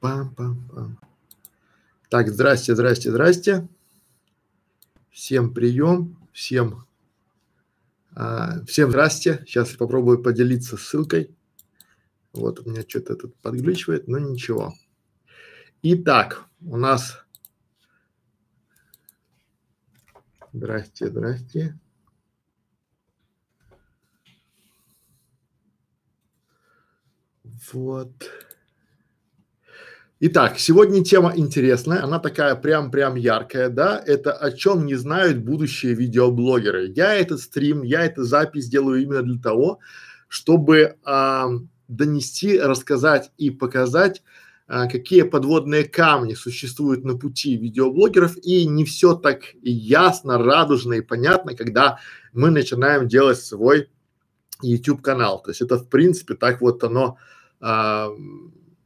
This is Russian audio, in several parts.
Пам-пам-пам. Так, здрасте, здрасте, здрасте. Всем прием, всем, а, всем здрасте. Сейчас попробую поделиться ссылкой. Вот у меня что-то тут подглючивает, но ничего. Итак, у нас. Здрасте, здрасте. Вот. Итак, сегодня тема интересная, она такая прям-прям яркая, да, это о чем не знают будущие видеоблогеры. Я этот стрим, я эту запись делаю именно для того, чтобы а, донести, рассказать и показать, а, какие подводные камни существуют на пути видеоблогеров, и не все так ясно, радужно и понятно, когда мы начинаем делать свой YouTube канал. То есть это в принципе так вот оно а,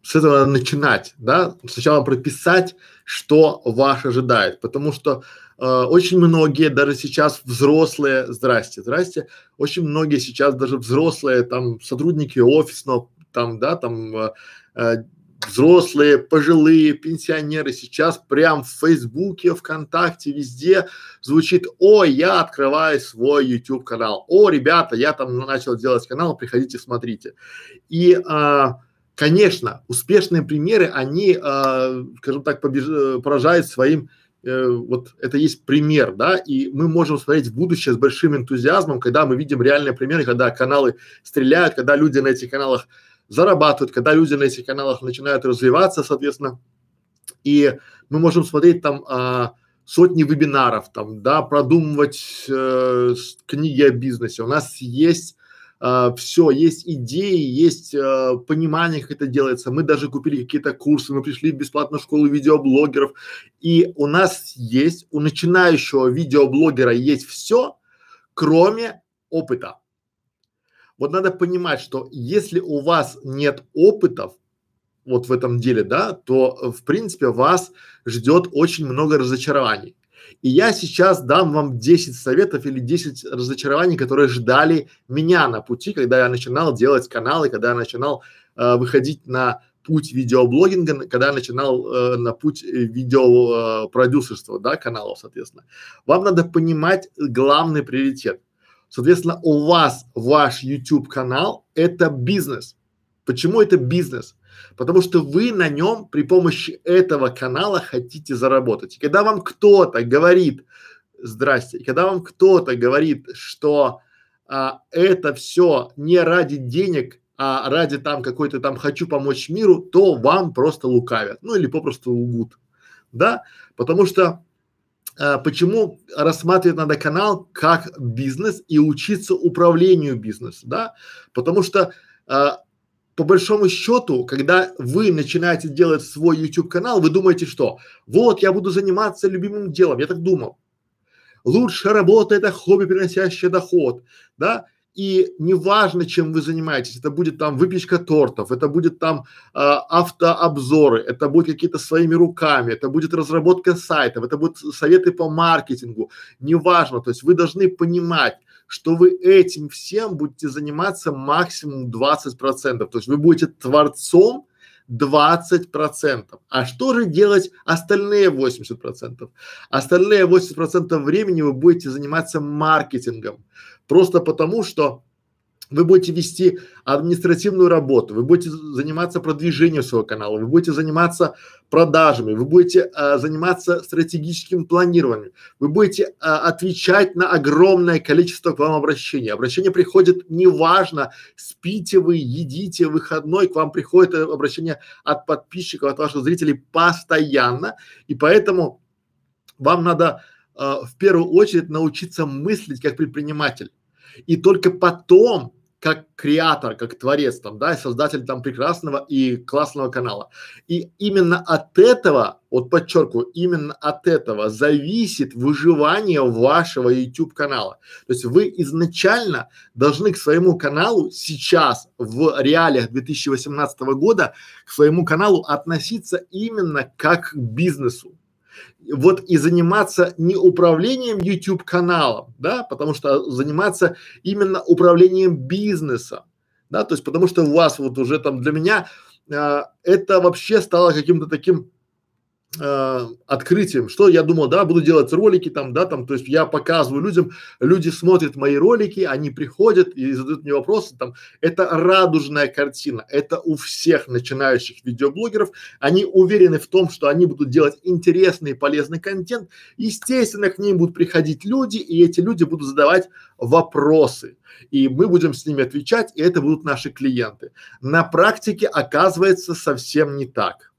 с этого надо начинать, да, сначала прописать, что вас ожидает, потому что э, очень многие, даже сейчас взрослые, здрасте, здрасте, очень многие сейчас даже взрослые, там, сотрудники офисного, там, да, там, э, э, взрослые, пожилые, пенсионеры сейчас прям в Фейсбуке, ВКонтакте, везде звучит, о, я открываю свой YouTube канал, о, ребята, я там начал делать канал, приходите, смотрите. И а, Конечно, успешные примеры, они, э, скажем так, побеж... поражают своим, э, вот это есть пример, да, и мы можем смотреть в будущее с большим энтузиазмом, когда мы видим реальные примеры, когда каналы стреляют, когда люди на этих каналах зарабатывают, когда люди на этих каналах начинают развиваться, соответственно, и мы можем смотреть там а, сотни вебинаров, там, да, продумывать э, книги о бизнесе. У нас есть а, все, есть идеи, есть э, понимание, как это делается. Мы даже купили какие-то курсы, мы пришли в бесплатную школу видеоблогеров, и у нас есть, у начинающего видеоблогера есть все, кроме опыта. Вот надо понимать, что если у вас нет опытов, вот в этом деле, да, то в принципе вас ждет очень много разочарований. И я сейчас дам вам 10 советов или 10 разочарований, которые ждали меня на пути, когда я начинал делать каналы, когда я начинал э, выходить на путь видеоблогинга, когда я начинал э, на путь видеопродюсерства, э, да, каналов, соответственно. Вам надо понимать главный приоритет. Соответственно, у вас ваш YouTube канал – это бизнес. Почему это бизнес? Потому что вы на нем при помощи этого канала хотите заработать. И когда вам кто-то говорит, здрасте, и когда вам кто-то говорит, что а, это все не ради денег, а ради там какой-то там хочу помочь миру, то вам просто лукавят, ну или попросту лгут, да, потому что а, почему рассматривать надо канал как бизнес и учиться управлению бизнесом, да, потому что а, по большому счету, когда вы начинаете делать свой YouTube канал, вы думаете, что вот я буду заниматься любимым делом, я так думал. Лучшая работа это хобби, приносящее доход, да, и неважно, чем вы занимаетесь, это будет там выпечка тортов, это будет там э, автообзоры, это будет какие-то своими руками, это будет разработка сайтов, это будут советы по маркетингу, неважно, то есть вы должны понимать, что вы этим всем будете заниматься максимум 20 процентов, то есть вы будете творцом 20 процентов. А что же делать остальные 80 процентов? Остальные 80 процентов времени вы будете заниматься маркетингом, просто потому что вы будете вести административную работу, вы будете заниматься продвижением своего канала, вы будете заниматься продажами, вы будете а, заниматься стратегическим планированием, вы будете а, отвечать на огромное количество к вам обращений. Обращение приходит неважно, спите вы, едите, выходной, к вам приходит обращение от подписчиков, от ваших зрителей постоянно, и поэтому вам надо а, в первую очередь научиться мыслить как предприниматель. И только потом как креатор, как творец там, да, создатель там прекрасного и классного канала. И именно от этого, вот подчеркиваю, именно от этого зависит выживание вашего YouTube канала. То есть вы изначально должны к своему каналу сейчас в реалиях 2018 года к своему каналу относиться именно как к бизнесу вот и заниматься не управлением YouTube каналом, да, потому что заниматься именно управлением бизнесом, да, то есть потому что у вас вот уже там для меня э, это вообще стало каким-то таким э, открытием, что я думал, да, буду делать ролики там, да, там, то есть я показываю людям, люди смотрят мои ролики, они приходят и задают мне вопросы, там, это радужная картина, это у всех начинающих видеоблогеров, они уверены в том, что они будут делать интересный и полезный контент, естественно, к ним будут приходить люди, и эти люди будут задавать вопросы, и мы будем с ними отвечать, и это будут наши клиенты. На практике оказывается совсем не так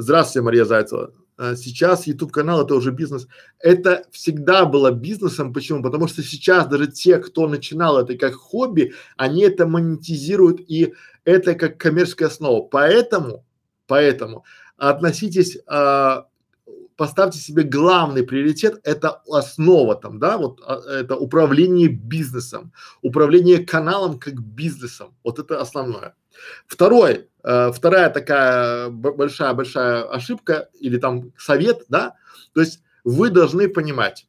Здравствуйте, Мария Зайцева. А, сейчас YouTube канал это уже бизнес. Это всегда было бизнесом. Почему? Потому что сейчас даже те, кто начинал это как хобби, они это монетизируют и это как коммерческая основа. Поэтому, поэтому относитесь, а, поставьте себе главный приоритет, это основа там, да, вот а, это управление бизнесом, управление каналом как бизнесом. Вот это основное. Второй, э, вторая такая большая-большая ошибка или там совет, да, то есть вы должны понимать,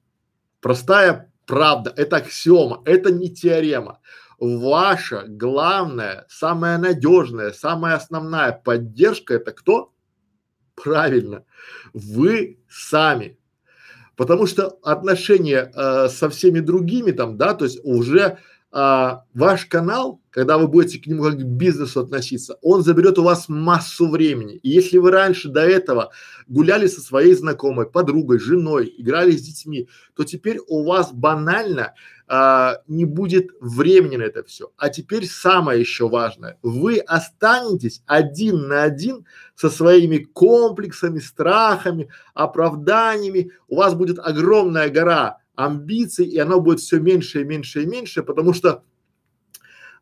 простая правда, это аксиома, это не теорема. Ваша главная, самая надежная, самая основная поддержка это кто? Правильно, вы сами. Потому что отношения э, со всеми другими там, да, то есть уже а, ваш канал, когда вы будете к нему как к бизнесу относиться, он заберет у вас массу времени. И если вы раньше до этого гуляли со своей знакомой, подругой, женой, играли с детьми, то теперь у вас банально а, не будет времени на это все. А теперь самое еще важное, вы останетесь один на один со своими комплексами, страхами, оправданиями. У вас будет огромная гора амбиций, и оно будет все меньше и меньше и меньше, потому что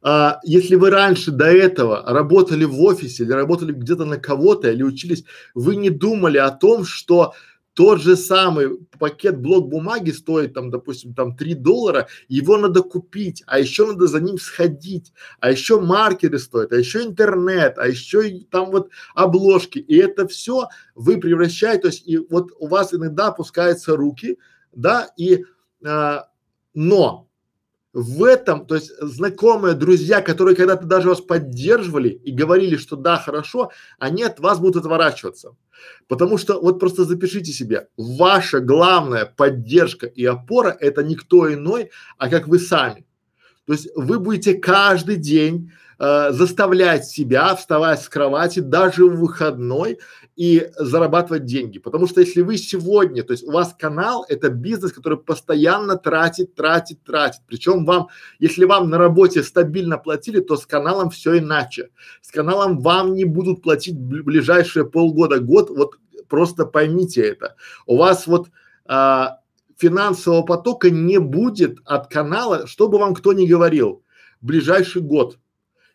а, если вы раньше до этого работали в офисе или работали где-то на кого-то или учились, вы не думали о том, что тот же самый пакет блок бумаги стоит там, допустим, там 3 доллара, его надо купить, а еще надо за ним сходить, а еще маркеры стоят, а еще интернет, а еще там вот обложки. И это все вы превращаете, то есть и вот у вас иногда опускаются руки, да, и, а, но в этом, то есть знакомые, друзья, которые когда-то даже вас поддерживали и говорили, что да, хорошо, они от вас будут отворачиваться. Потому что вот просто запишите себе, ваша главная поддержка и опора это никто иной, а как вы сами. То есть вы будете каждый день э, заставлять себя вставать с кровати даже в выходной и зарабатывать деньги. Потому что если вы сегодня, то есть у вас канал это бизнес, который постоянно тратит, тратит, тратит. Причем вам, если вам на работе стабильно платили, то с каналом все иначе. С каналом вам не будут платить ближайшие полгода, год. Вот просто поймите это. У вас вот а, финансового потока не будет от канала, что бы вам кто ни говорил, ближайший год.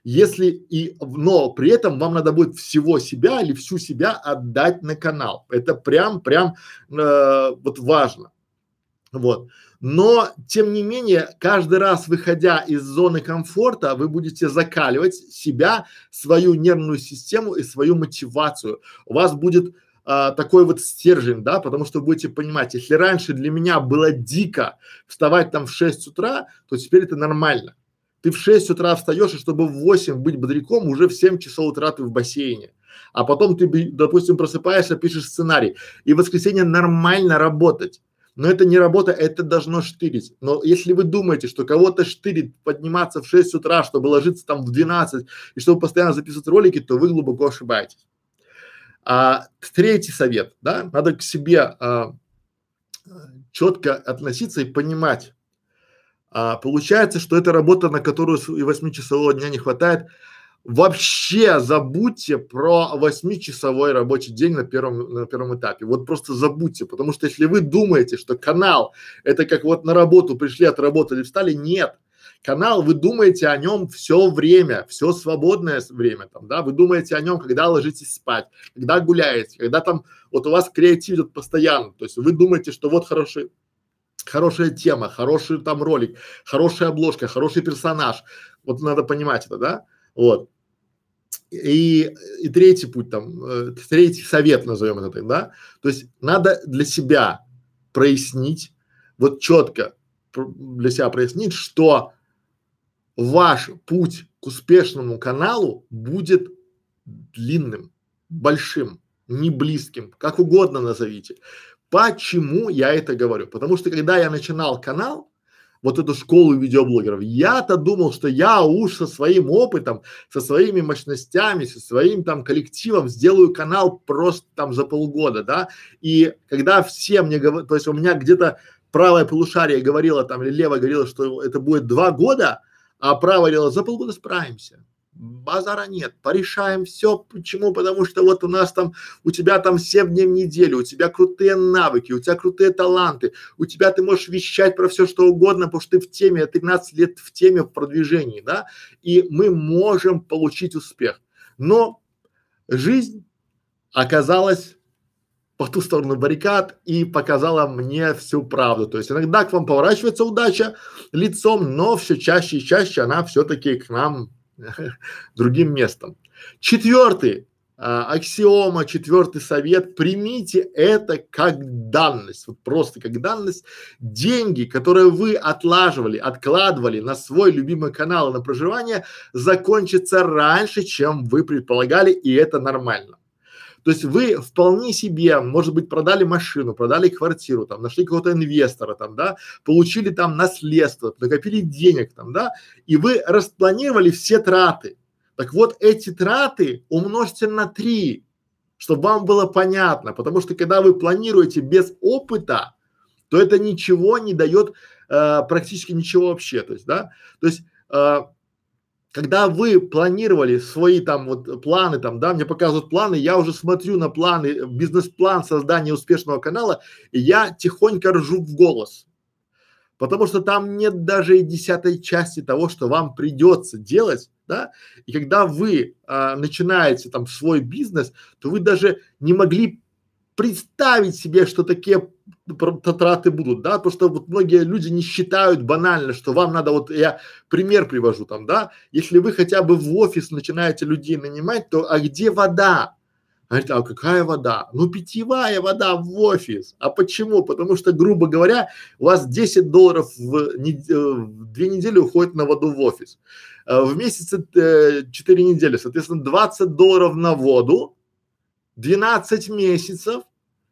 Если и, но при этом вам надо будет всего себя или всю себя отдать на канал. Это прям, прям э, вот важно. Вот. Но, тем не менее, каждый раз выходя из зоны комфорта, вы будете закаливать себя, свою нервную систему и свою мотивацию. У вас будет а, такой вот стержень, да, потому что будете понимать, если раньше для меня было дико вставать там в 6 утра, то теперь это нормально. Ты в 6 утра встаешь, и чтобы в 8 быть бодряком, уже в 7 часов утра ты в бассейне. А потом ты, допустим, просыпаешься, пишешь сценарий. И в воскресенье нормально работать. Но это не работа, это должно штырить. Но если вы думаете, что кого-то штырит подниматься в 6 утра, чтобы ложиться там в 12 и чтобы постоянно записывать ролики, то вы глубоко ошибаетесь. А третий совет, да, надо к себе а, четко относиться и понимать. А, получается, что это работа, на которую и восьмичасового дня не хватает. Вообще забудьте про восьмичасовой рабочий день на первом, на первом этапе. Вот просто забудьте, потому что если вы думаете, что канал это как вот на работу пришли, отработали, встали, нет канал, вы думаете о нем все время, все свободное время там, да, вы думаете о нем, когда ложитесь спать, когда гуляете, когда там, вот у вас креатив идет постоянно, то есть вы думаете, что вот хороший, хорошая тема, хороший там ролик, хорошая обложка, хороший персонаж, вот надо понимать это, да, вот. И, и третий путь там, э, третий совет назовем это так, да, то есть надо для себя прояснить, вот четко для себя прояснить, что ваш путь к успешному каналу будет длинным, большим, не близким, как угодно назовите. Почему я это говорю? Потому что когда я начинал канал, вот эту школу видеоблогеров, я-то думал, что я уж со своим опытом, со своими мощностями, со своим там коллективом сделаю канал просто там за полгода, да, и когда все мне говорят, то есть у меня где-то правое полушарие говорило там или левое говорило, что это будет два года, а правое говорило, за полгода справимся базара нет, порешаем все. Почему? Потому что вот у нас там, у тебя там 7 дней в неделю, у тебя крутые навыки, у тебя крутые таланты, у тебя ты можешь вещать про все что угодно, потому что ты в теме, 13 лет в теме в продвижении, да, и мы можем получить успех. Но жизнь оказалась по ту сторону баррикад и показала мне всю правду. То есть иногда к вам поворачивается удача лицом, но все чаще и чаще она все-таки к нам другим местом. Четвертый а, аксиома, четвертый совет, примите это как данность, вот просто как данность. Деньги, которые вы отлаживали, откладывали на свой любимый канал на проживание, закончатся раньше, чем вы предполагали, и это нормально. То есть вы вполне себе, может быть, продали машину, продали квартиру, там, нашли какого-то инвестора, там, да, получили там наследство, накопили денег, там, да, и вы распланировали все траты. Так вот, эти траты умножьте на три, чтобы вам было понятно, потому что когда вы планируете без опыта, то это ничего не дает, э, практически ничего вообще, то есть, да, то есть э, когда вы планировали свои там вот планы там, да, мне показывают планы, я уже смотрю на планы, бизнес-план создания успешного канала, и я тихонько ржу в голос. Потому что там нет даже и десятой части того, что вам придется делать, да, и когда вы а, начинаете там свой бизнес, то вы даже не могли представить себе, что такие траты будут, да, потому что вот многие люди не считают банально, что вам надо, вот я пример привожу там, да, если вы хотя бы в офис начинаете людей нанимать, то а где вода? Говорит, а какая вода? Ну, питьевая вода в офис. А почему? Потому что, грубо говоря, у вас 10 долларов в, не, э, в две недели уходит на воду в офис. Э, в месяц э, 4 недели, соответственно, 20 долларов на воду, 12 месяцев,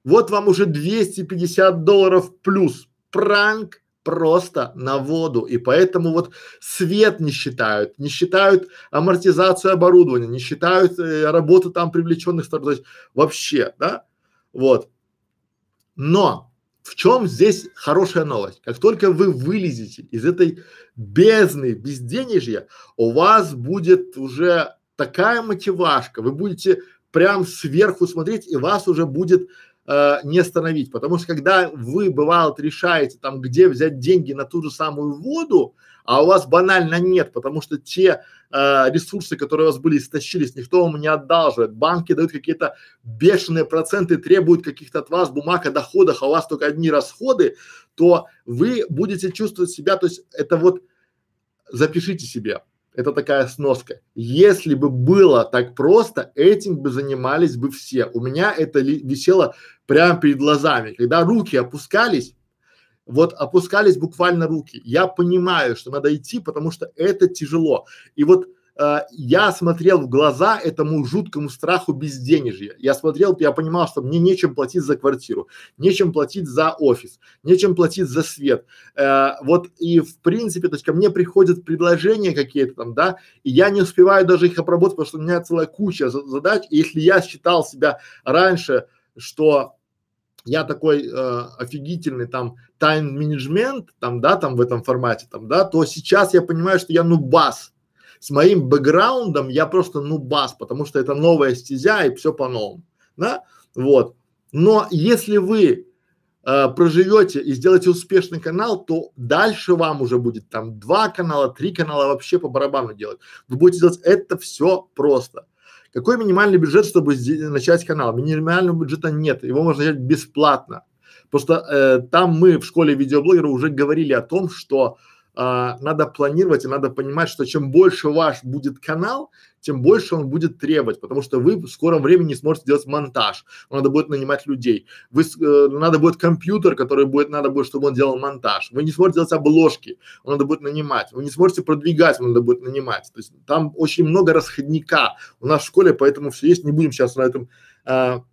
вот вам уже 250 долларов плюс. Пранк просто на воду. И поэтому вот свет не считают, не считают амортизацию оборудования, не считают э, работу там привлеченных сторон. Вообще, да, вот. Но в чем здесь хорошая новость? Как только вы вылезете из этой бездны безденежья, у вас будет уже такая мотивашка, вы будете прям сверху смотреть, и вас уже будет э, не остановить. Потому что когда вы, бывает, решаете там, где взять деньги на ту же самую воду, а у вас банально нет, потому что те э, ресурсы, которые у вас были, истощились, никто вам не одалживает. Банки дают какие-то бешеные проценты, требуют каких-то от вас бумаг о доходах, а у вас только одни расходы, то вы будете чувствовать себя, то есть это вот запишите себе, это такая сноска. Если бы было так просто, этим бы занимались бы все. У меня это висело прямо перед глазами. Когда руки опускались, вот опускались буквально руки. Я понимаю, что надо идти, потому что это тяжело. И вот э, я смотрел в глаза этому жуткому страху безденежья. Я смотрел, я понимал, что мне нечем платить за квартиру, нечем платить за офис, нечем платить за свет. Э, вот и в принципе, то есть ко мне приходят предложения какие-то там, да, и я не успеваю даже их обработать, потому что у меня целая куча задач. И если я считал себя раньше, что я такой э, офигительный там тайм-менеджмент, там, да, там в этом формате, там, да, то сейчас я понимаю, что я нубас. С моим бэкграундом я просто нубас, потому что это новая стезя и все по-новому, да, вот. Но если вы э, проживете и сделаете успешный канал, то дальше вам уже будет там два канала, три канала вообще по барабану делать. Вы будете делать это все просто. Какой минимальный бюджет, чтобы начать канал? Минимального бюджета нет, его можно взять бесплатно. Просто э, там мы в школе видеоблогера уже говорили о том, что а, надо планировать и надо понимать, что чем больше ваш будет канал, тем больше он будет требовать, потому что вы в скором времени не сможете делать монтаж, надо будет нанимать людей, вы, э, надо будет компьютер, который будет, надо будет, чтобы он делал монтаж, вы не сможете делать обложки, надо будет нанимать, вы не сможете продвигать, надо будет нанимать, то есть там очень много расходника у нас в школе, поэтому все есть, не будем сейчас на этом а,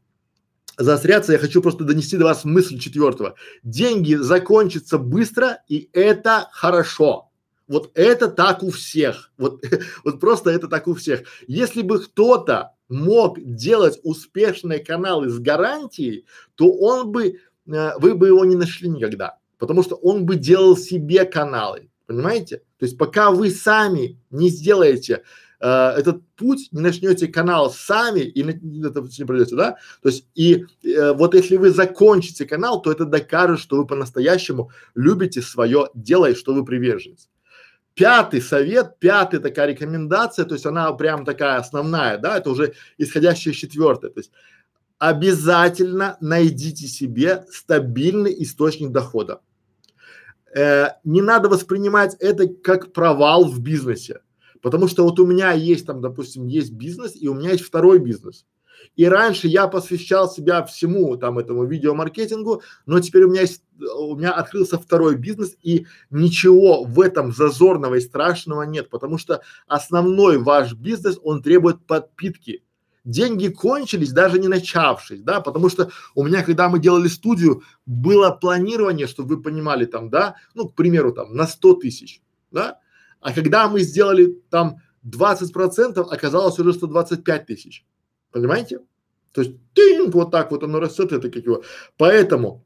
заостряться, я хочу просто донести до вас мысль четвертого. Деньги закончатся быстро, и это хорошо. Вот это так у всех. Вот, вот просто это так у всех. Если бы кто-то мог делать успешные каналы с гарантией, то он бы, э, вы бы его не нашли никогда. Потому что он бы делал себе каналы. Понимаете? То есть пока вы сами не сделаете э, этот путь, не начнете канал сами и на, это не пройдете, да? То есть и э, вот если вы закончите канал, то это докажет, что вы по-настоящему любите свое дело и что вы приверженец. Пятый совет, пятая такая рекомендация, то есть она прям такая основная, да, это уже исходящая из четвертой, то есть обязательно найдите себе стабильный источник дохода. Э, не надо воспринимать это как провал в бизнесе. Потому что вот у меня есть там, допустим, есть бизнес и у меня есть второй бизнес. И раньше я посвящал себя всему там этому видеомаркетингу, но теперь у меня есть, у меня открылся второй бизнес и ничего в этом зазорного и страшного нет, потому что основной ваш бизнес, он требует подпитки. Деньги кончились, даже не начавшись, да, потому что у меня, когда мы делали студию, было планирование, чтобы вы понимали там, да, ну, к примеру, там, на 100 тысяч, да, а когда мы сделали там 20 процентов, оказалось уже 125 тысяч. Понимаете? То есть тынь, вот так вот оно растет, это как его. Поэтому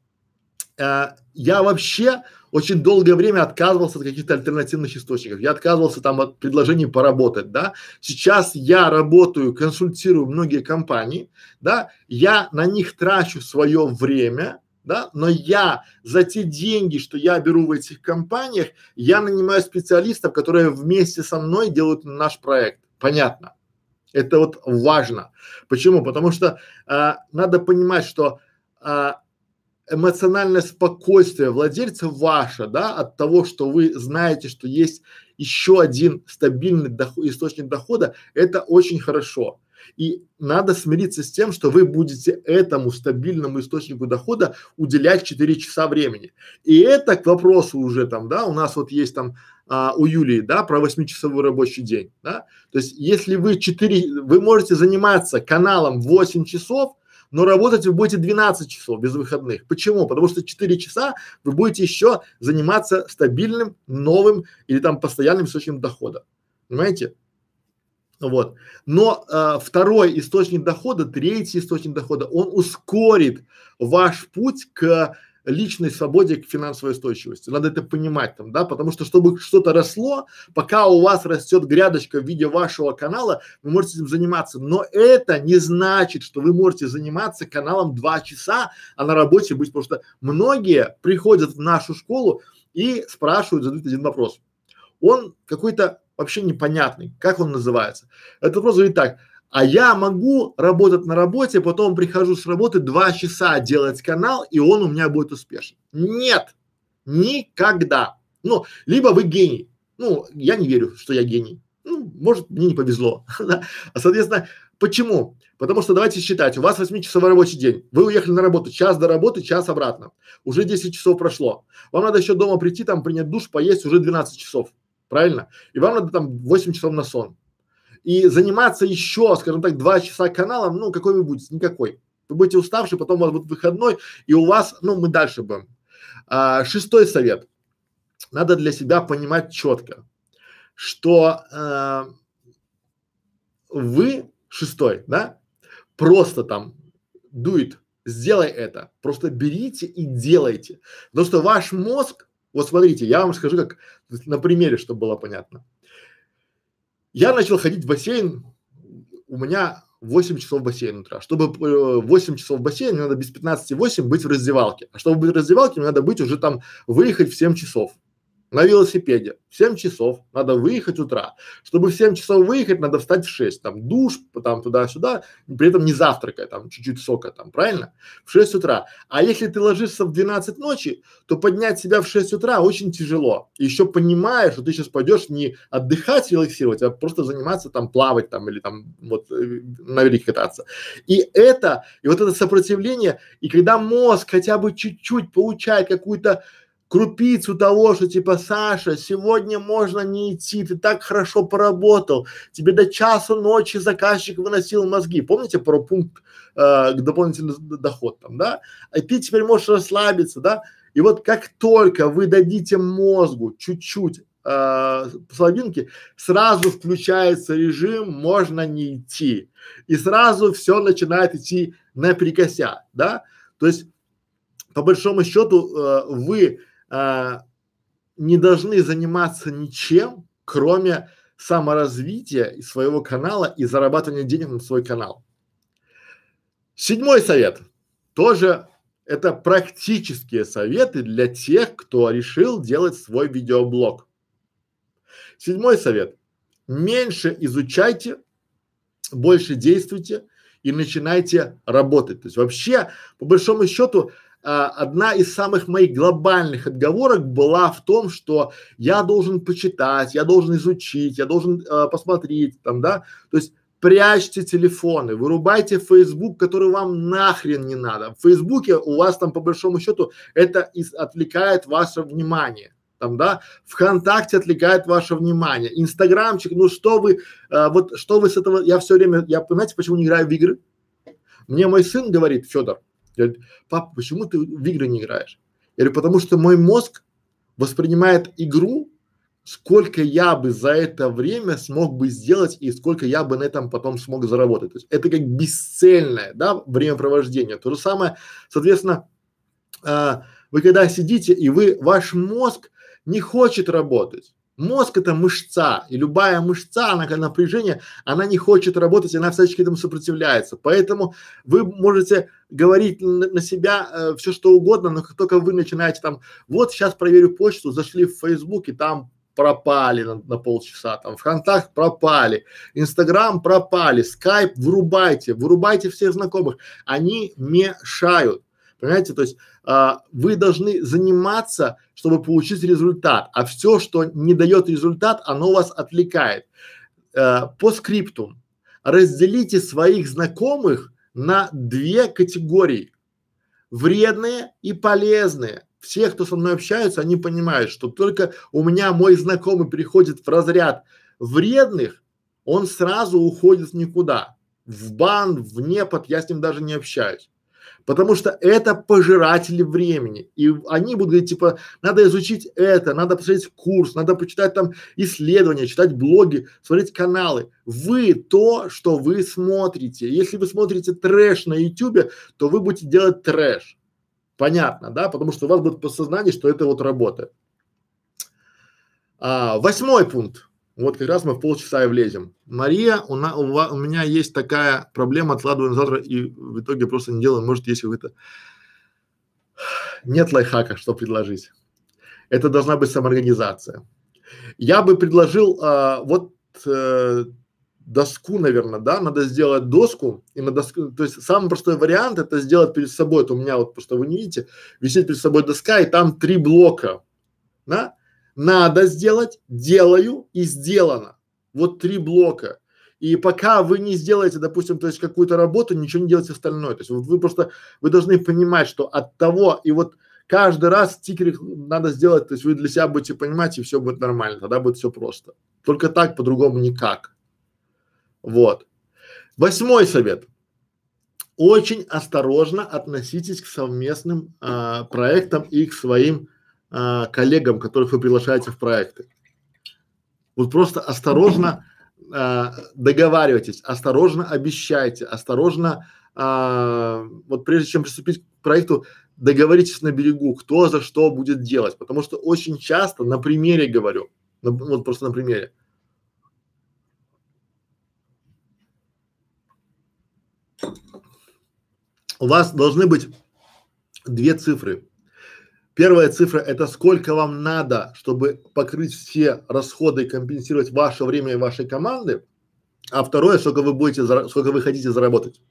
э, я вообще очень долгое время отказывался от каких-то альтернативных источников. Я отказывался там от предложений поработать, да. Сейчас я работаю, консультирую многие компании, да. Я на них трачу свое время, да, но я за те деньги, что я беру в этих компаниях, я нанимаю специалистов, которые вместе со мной делают наш проект. Понятно? Это вот важно. Почему? Потому что а, надо понимать, что а, эмоциональное спокойствие владельца ваше, да, от того, что вы знаете, что есть еще один стабильный доход, источник дохода, это очень хорошо. И надо смириться с тем, что вы будете этому стабильному источнику дохода уделять 4 часа времени. И это к вопросу уже там, да, у нас вот есть там а, у Юлии, да, про 8-часовой рабочий день, да. То есть если вы 4, вы можете заниматься каналом 8 часов, но работать вы будете 12 часов без выходных. Почему? Потому что 4 часа вы будете еще заниматься стабильным, новым или там постоянным источником дохода. Понимаете? Вот. Но э, второй источник дохода, третий источник дохода, он ускорит ваш путь к личной свободе, к финансовой устойчивости. Надо это понимать там, да, потому что чтобы что-то росло, пока у вас растет грядочка в виде вашего канала, вы можете этим заниматься. Но это не значит, что вы можете заниматься каналом два часа, а на работе быть, потому что многие приходят в нашу школу и спрашивают, задают один вопрос. Он какой-то вообще непонятный, как он называется. Это вопрос говорит так, а я могу работать на работе, потом прихожу с работы два часа делать канал, и он у меня будет успешен. Нет, никогда. Ну, либо вы гений. Ну, я не верю, что я гений. Ну, может, мне не повезло. а соответственно, почему? Потому что давайте считать, у вас 8-часовой рабочий день, вы уехали на работу, час до работы, час обратно, уже 10 часов прошло. Вам надо еще дома прийти, там принять душ, поесть, уже 12 часов правильно? И вам надо там 8 часов на сон. И заниматься еще, скажем так, 2 часа каналом, ну, какой вы будете? Никакой. Вы будете уставший, потом у вас будет выходной, и у вас, ну, мы дальше будем. А, шестой совет. Надо для себя понимать четко, что а, вы, шестой, да, просто там дует, сделай это, просто берите и делайте. Потому что ваш мозг вот смотрите, я вам скажу как на примере, чтобы было понятно. Я начал ходить в бассейн, у меня 8 часов бассейн утра. Чтобы э, 8 часов в бассейне, надо без 15 8 быть в раздевалке. А чтобы быть в раздевалке, мне надо быть уже там, выехать в 7 часов. На велосипеде в 7 часов надо выехать утра. Чтобы в 7 часов выехать, надо встать в 6, там душ, там туда-сюда, при этом не завтракая, там чуть-чуть сока, там, правильно? В 6 утра. А если ты ложишься в 12 ночи, то поднять себя в 6 утра очень тяжело. Еще понимаешь, что ты сейчас пойдешь не отдыхать, релаксировать, а просто заниматься там, плавать там или там вот э, на велике кататься. И это, и вот это сопротивление, и когда мозг хотя бы чуть-чуть получает какую-то крупицу того, что типа Саша, сегодня можно не идти, ты так хорошо поработал, тебе до часу ночи заказчик выносил мозги. Помните про пункт э, дополнительный доход там, да? А ты теперь можешь расслабиться, да? И вот как только вы дадите мозгу чуть-чуть э, слабинки, сразу включается режим «можно не идти». И сразу все начинает идти наперекося, да? То есть, по большому счету, э, вы а, не должны заниматься ничем, кроме саморазвития своего канала и зарабатывания денег на свой канал. Седьмой совет. Тоже это практические советы для тех, кто решил делать свой видеоблог. Седьмой совет. Меньше изучайте, больше действуйте и начинайте работать. То есть вообще, по большому счету, одна из самых моих глобальных отговорок была в том, что я должен почитать, я должен изучить, я должен а, посмотреть там, да, то есть прячьте телефоны, вырубайте Facebook, который вам нахрен не надо. В Фейсбуке у вас там по большому счету это из, отвлекает ваше внимание. Там, да, ВКонтакте отвлекает ваше внимание, Инстаграмчик, ну что вы, а, вот что вы с этого, я все время, я, понимаете, почему не играю в игры? Мне мой сын говорит, Федор, Говорит, папа, почему ты в игры не играешь? Я говорю, потому что мой мозг воспринимает игру, сколько я бы за это время смог бы сделать и сколько я бы на этом потом смог заработать. То есть это как бесцельное, да, времяпровождение. То же самое, соответственно, э, вы когда сидите и вы, ваш мозг не хочет работать, Мозг это мышца, и любая мышца, она когда напряжение, она не хочет работать, она всячески этому сопротивляется. Поэтому вы можете говорить на, на себя э, все что угодно, но как только вы начинаете там, вот сейчас проверю почту, зашли в Facebook и там пропали на, на полчаса, там ВКонтакт пропали, Инстаграм пропали, Скайп вырубайте, вырубайте всех знакомых, они мешают. Понимаете, то есть а, вы должны заниматься, чтобы получить результат, а все, что не дает результат, оно вас отвлекает. А, по скрипту разделите своих знакомых на две категории: вредные и полезные. Все, кто со мной общаются, они понимают, что только у меня мой знакомый приходит в разряд вредных, он сразу уходит никуда, в бан, в непод, я с ним даже не общаюсь. Потому что это пожиратели времени. И они будут говорить, типа, надо изучить это, надо посмотреть курс, надо почитать там исследования, читать блоги, смотреть каналы. Вы то, что вы смотрите. Если вы смотрите трэш на ютюбе, то вы будете делать трэш. Понятно, да? Потому что у вас будет подсознание, что это вот работает. А, восьмой пункт. Вот как раз мы в полчаса и влезем. Мария, у, на, у, у меня есть такая проблема, откладываю на завтра и в итоге просто не делаю. Может, если вы это... Нет лайфхака, что предложить. Это должна быть самоорганизация. Я бы предложил а, вот э, доску, наверное, да, надо сделать доску и на доску, то есть самый простой вариант это сделать перед собой, это у меня вот просто вы не видите, висит перед собой доска и там три блока, да, надо сделать, делаю и сделано. Вот три блока. И пока вы не сделаете, допустим, то есть какую-то работу, ничего не делайте остальное. То есть вот вы просто, вы должны понимать, что от того, и вот каждый раз стикеры надо сделать, то есть вы для себя будете понимать, и все будет нормально, тогда будет все просто. Только так, по-другому никак. Вот. Восьмой совет. Очень осторожно относитесь к совместным а, проектам и к своим а, коллегам, которых вы приглашаете в проекты. Вот просто осторожно а, договаривайтесь, осторожно обещайте, осторожно, а, вот прежде чем приступить к проекту, договоритесь на берегу, кто за что будет делать, потому что очень часто на примере говорю, на, вот просто на примере. У вас должны быть две цифры Первая цифра – это сколько вам надо, чтобы покрыть все расходы и компенсировать ваше время и вашей команды. А второе, сколько вы будете, сколько вы хотите заработать.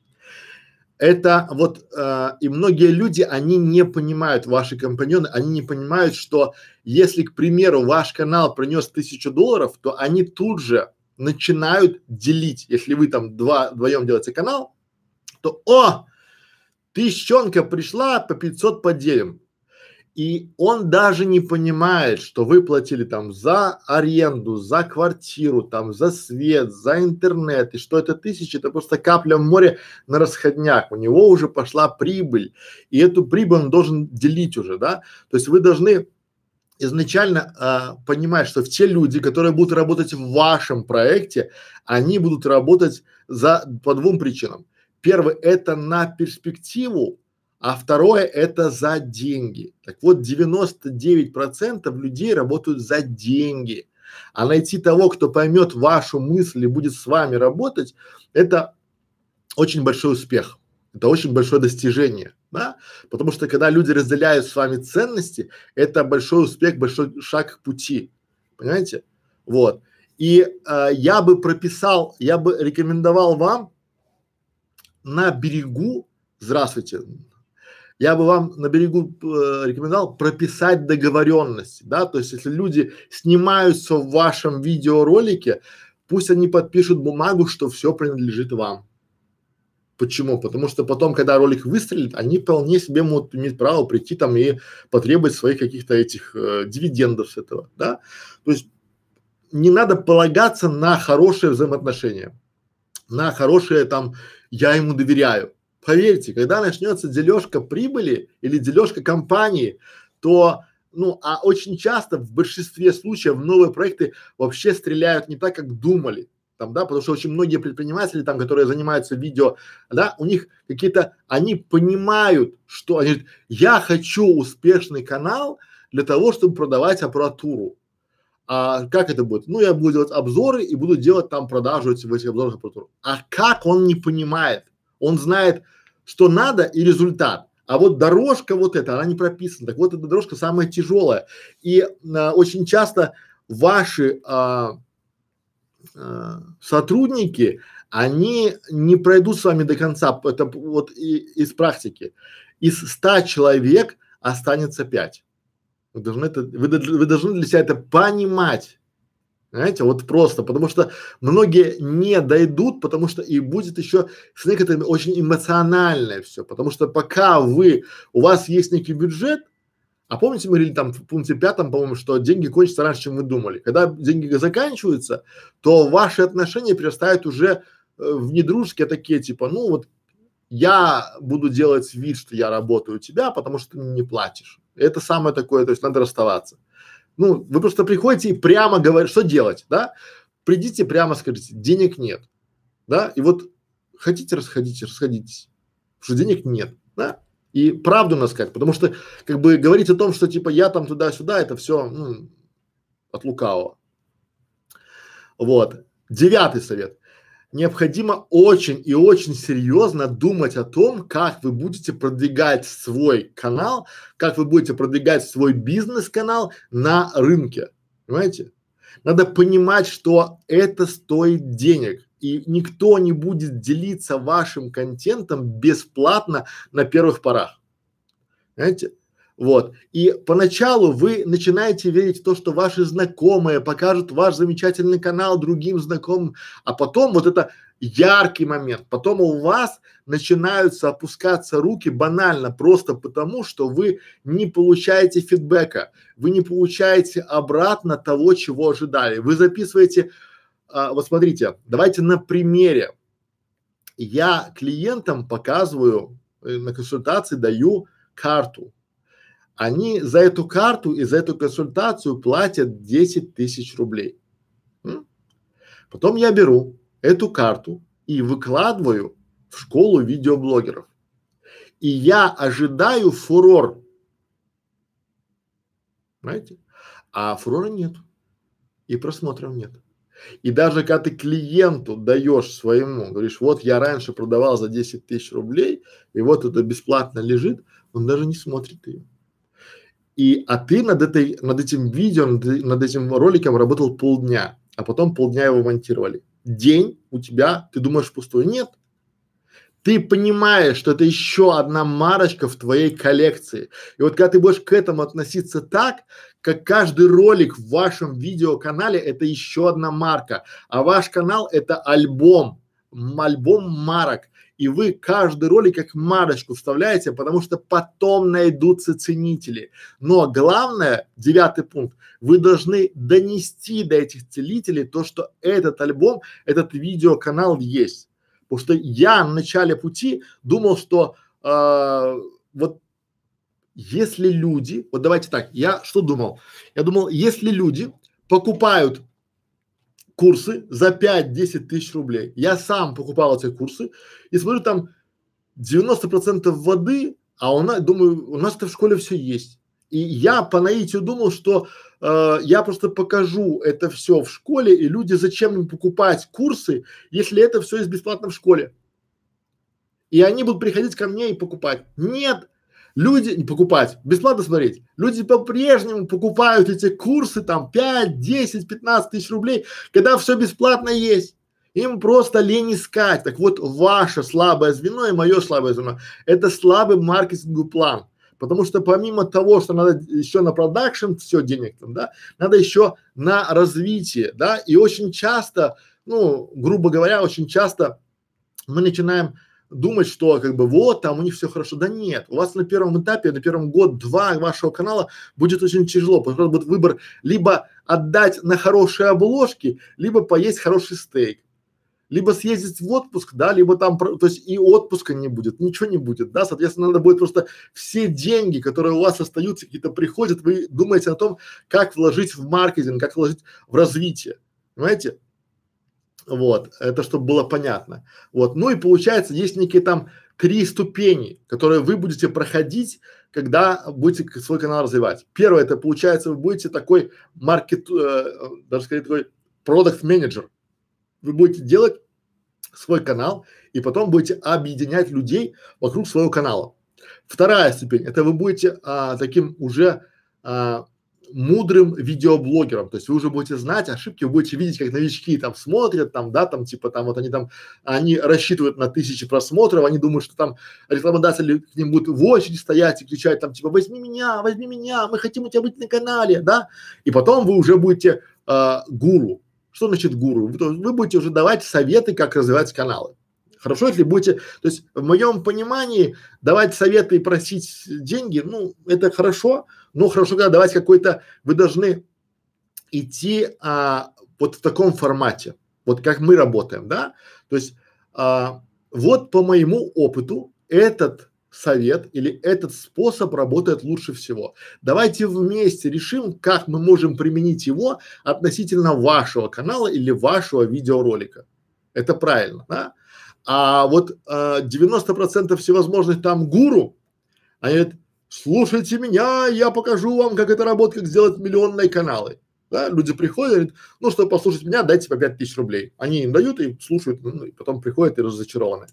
Это вот э, и многие люди, они не понимают, ваши компаньоны, они не понимают, что если, к примеру, ваш канал принес тысячу долларов, то они тут же начинают делить. Если вы там два, вдвоем делаете канал, то о, тысячонка пришла, по 500 поделим. И он даже не понимает, что вы платили там за аренду, за квартиру, там за свет, за интернет, и что это тысячи, это просто капля в море на расходняк. У него уже пошла прибыль, и эту прибыль он должен делить уже, да. То есть вы должны изначально а, понимать, что те люди, которые будут работать в вашем проекте, они будут работать за по двум причинам. Первый – это на перспективу, а второе – это за деньги. Так вот, 99% людей работают за деньги. А найти того, кто поймет вашу мысль и будет с вами работать, это очень большой успех. Это очень большое достижение, да? Потому что когда люди разделяют с вами ценности, это большой успех, большой шаг к пути, понимаете? Вот. И э, я бы прописал, я бы рекомендовал вам на берегу, здравствуйте, я бы вам на берегу э, рекомендовал прописать договоренности, да, то есть если люди снимаются в вашем видеоролике, пусть они подпишут бумагу, что все принадлежит вам. Почему? Потому что потом, когда ролик выстрелит, они вполне себе могут иметь право прийти там и потребовать своих каких-то этих э, дивидендов с этого, да. То есть не надо полагаться на хорошие взаимоотношения, на хорошие там «я ему доверяю». Поверьте, когда начнется дележка прибыли или дележка компании, то ну, а очень часто в большинстве случаев новые проекты вообще стреляют не так, как думали. Там, да, потому что очень многие предприниматели там, которые занимаются видео, да, у них какие-то, они понимают, что они говорят, я хочу успешный канал для того, чтобы продавать аппаратуру. А как это будет? Ну, я буду делать обзоры и буду делать там продажу в этих обзорах аппаратуры. А как он не понимает? Он знает, что надо и результат. А вот дорожка вот эта, она не прописана. Так вот, эта дорожка самая тяжелая. И а, очень часто ваши а, а, сотрудники, они не пройдут с вами до конца. Это вот и, из практики. Из ста человек останется пять. Вы должны это, вы, вы должны для себя это понимать. Знаете, вот просто, потому что многие не дойдут, потому что и будет еще с некоторыми очень эмоциональное все, потому что пока вы, у вас есть некий бюджет, а помните, мы говорили там в пункте пятом, по-моему, что деньги кончатся раньше, чем вы думали. Когда деньги заканчиваются, то ваши отношения перестают уже э, в недружеские такие, типа, ну вот я буду делать вид, что я работаю у тебя, потому что ты мне не платишь. Это самое такое, то есть надо расставаться. Ну, вы просто приходите и прямо говорите, что делать, да? Придите прямо скажите, денег нет, да? И вот хотите расходитесь, расходитесь, потому что денег нет, да? И правду надо сказать, потому что как бы говорить о том, что типа я там туда-сюда, это все ну, от лукавого. Вот. Девятый совет необходимо очень и очень серьезно думать о том, как вы будете продвигать свой канал, как вы будете продвигать свой бизнес-канал на рынке. Понимаете? Надо понимать, что это стоит денег. И никто не будет делиться вашим контентом бесплатно на первых порах. Понимаете? Вот. И поначалу вы начинаете верить в то, что ваши знакомые покажут ваш замечательный канал другим знакомым, а потом вот это яркий момент, потом у вас начинаются опускаться руки банально просто потому, что вы не получаете фидбэка, вы не получаете обратно того, чего ожидали. Вы записываете, а, вот смотрите, давайте на примере. Я клиентам показываю э, на консультации даю карту, они за эту карту и за эту консультацию платят 10 тысяч рублей. М? Потом я беру эту карту и выкладываю в школу видеоблогеров. И я ожидаю фурор. Знаете? А фурора нет. И просмотров нет. И даже когда ты клиенту даешь своему, говоришь, вот я раньше продавал за 10 тысяч рублей, и вот это бесплатно лежит, он даже не смотрит ее. И, а ты над этой, над этим видео, над, над этим роликом работал полдня, а потом полдня его монтировали. День у тебя, ты думаешь, пустой? Нет. Ты понимаешь, что это еще одна марочка в твоей коллекции. И вот когда ты будешь к этому относиться так, как каждый ролик в вашем видеоканале это еще одна марка, а ваш канал это альбом, альбом марок. И вы каждый ролик как марочку вставляете, потому что потом найдутся ценители. Но главное, девятый пункт, вы должны донести до этих целителей то, что этот альбом, этот видеоканал есть. Потому что я в начале пути думал, что э, вот если люди, вот давайте так, я что думал? Я думал, если люди покупают курсы за 5-10 тысяч рублей, я сам покупал эти курсы и смотрю там 90% воды, а у нас, думаю, у нас-то в школе все есть. И я по наитию думал, что э, я просто покажу это все в школе, и люди зачем им покупать курсы, если это все есть бесплатно в школе. И они будут приходить ко мне и покупать. Нет, люди не покупать, бесплатно смотреть. Люди по-прежнему покупают эти курсы там 5, 10, 15 тысяч рублей, когда все бесплатно есть. Им просто лень искать. Так вот, ваше слабое звено и мое слабое звено – это слабый маркетинговый план. Потому что помимо того, что надо еще на продакшн все денег там, да, надо еще на развитие, да, и очень часто, ну, грубо говоря, очень часто мы начинаем думать, что как бы вот там у них все хорошо. Да нет, у вас на первом этапе, на первом год-два вашего канала будет очень тяжело, потому что будет выбор либо отдать на хорошие обложки, либо поесть хороший стейк либо съездить в отпуск, да, либо там, то есть и отпуска не будет, ничего не будет, да, соответственно, надо будет просто все деньги, которые у вас остаются, какие-то приходят, вы думаете о том, как вложить в маркетинг, как вложить в развитие, понимаете? Вот, это чтобы было понятно. Вот, ну и получается, есть некие там три ступени, которые вы будете проходить, когда будете свой канал развивать. Первое, это получается, вы будете такой маркет, э, даже сказать, такой продукт менеджер, вы будете делать свой канал и потом будете объединять людей вокруг своего канала. Вторая ступень – это вы будете а, таким уже а, мудрым видеоблогером, то есть вы уже будете знать ошибки, вы будете видеть, как новички там смотрят, там, да, там, типа, там, вот они там, они рассчитывают на тысячи просмотров, они думают, что там рекламодатели к ним будут в очереди стоять и кричать там, типа, возьми меня, возьми меня, мы хотим у тебя быть на канале, да, и потом вы уже будете э, гуру, что значит гуру? Вы, вы будете уже давать советы, как развивать каналы. Хорошо, если будете, то есть в моем понимании давать советы и просить деньги, ну, это хорошо, но хорошо, когда давать какой-то, вы должны идти а, вот в таком формате, вот как мы работаем, да, то есть а, вот по моему опыту этот совет или этот способ работает лучше всего. Давайте вместе решим, как мы можем применить его относительно вашего канала или вашего видеоролика. Это правильно, да? А вот э, 90% всевозможных там гуру, они говорят, слушайте меня, я покажу вам, как это работает, как сделать миллионные каналы. Да, люди приходят, говорят, ну, чтобы послушать меня, дайте по пять тысяч рублей. Они им дают и слушают, ну, и потом приходят и разочарованы.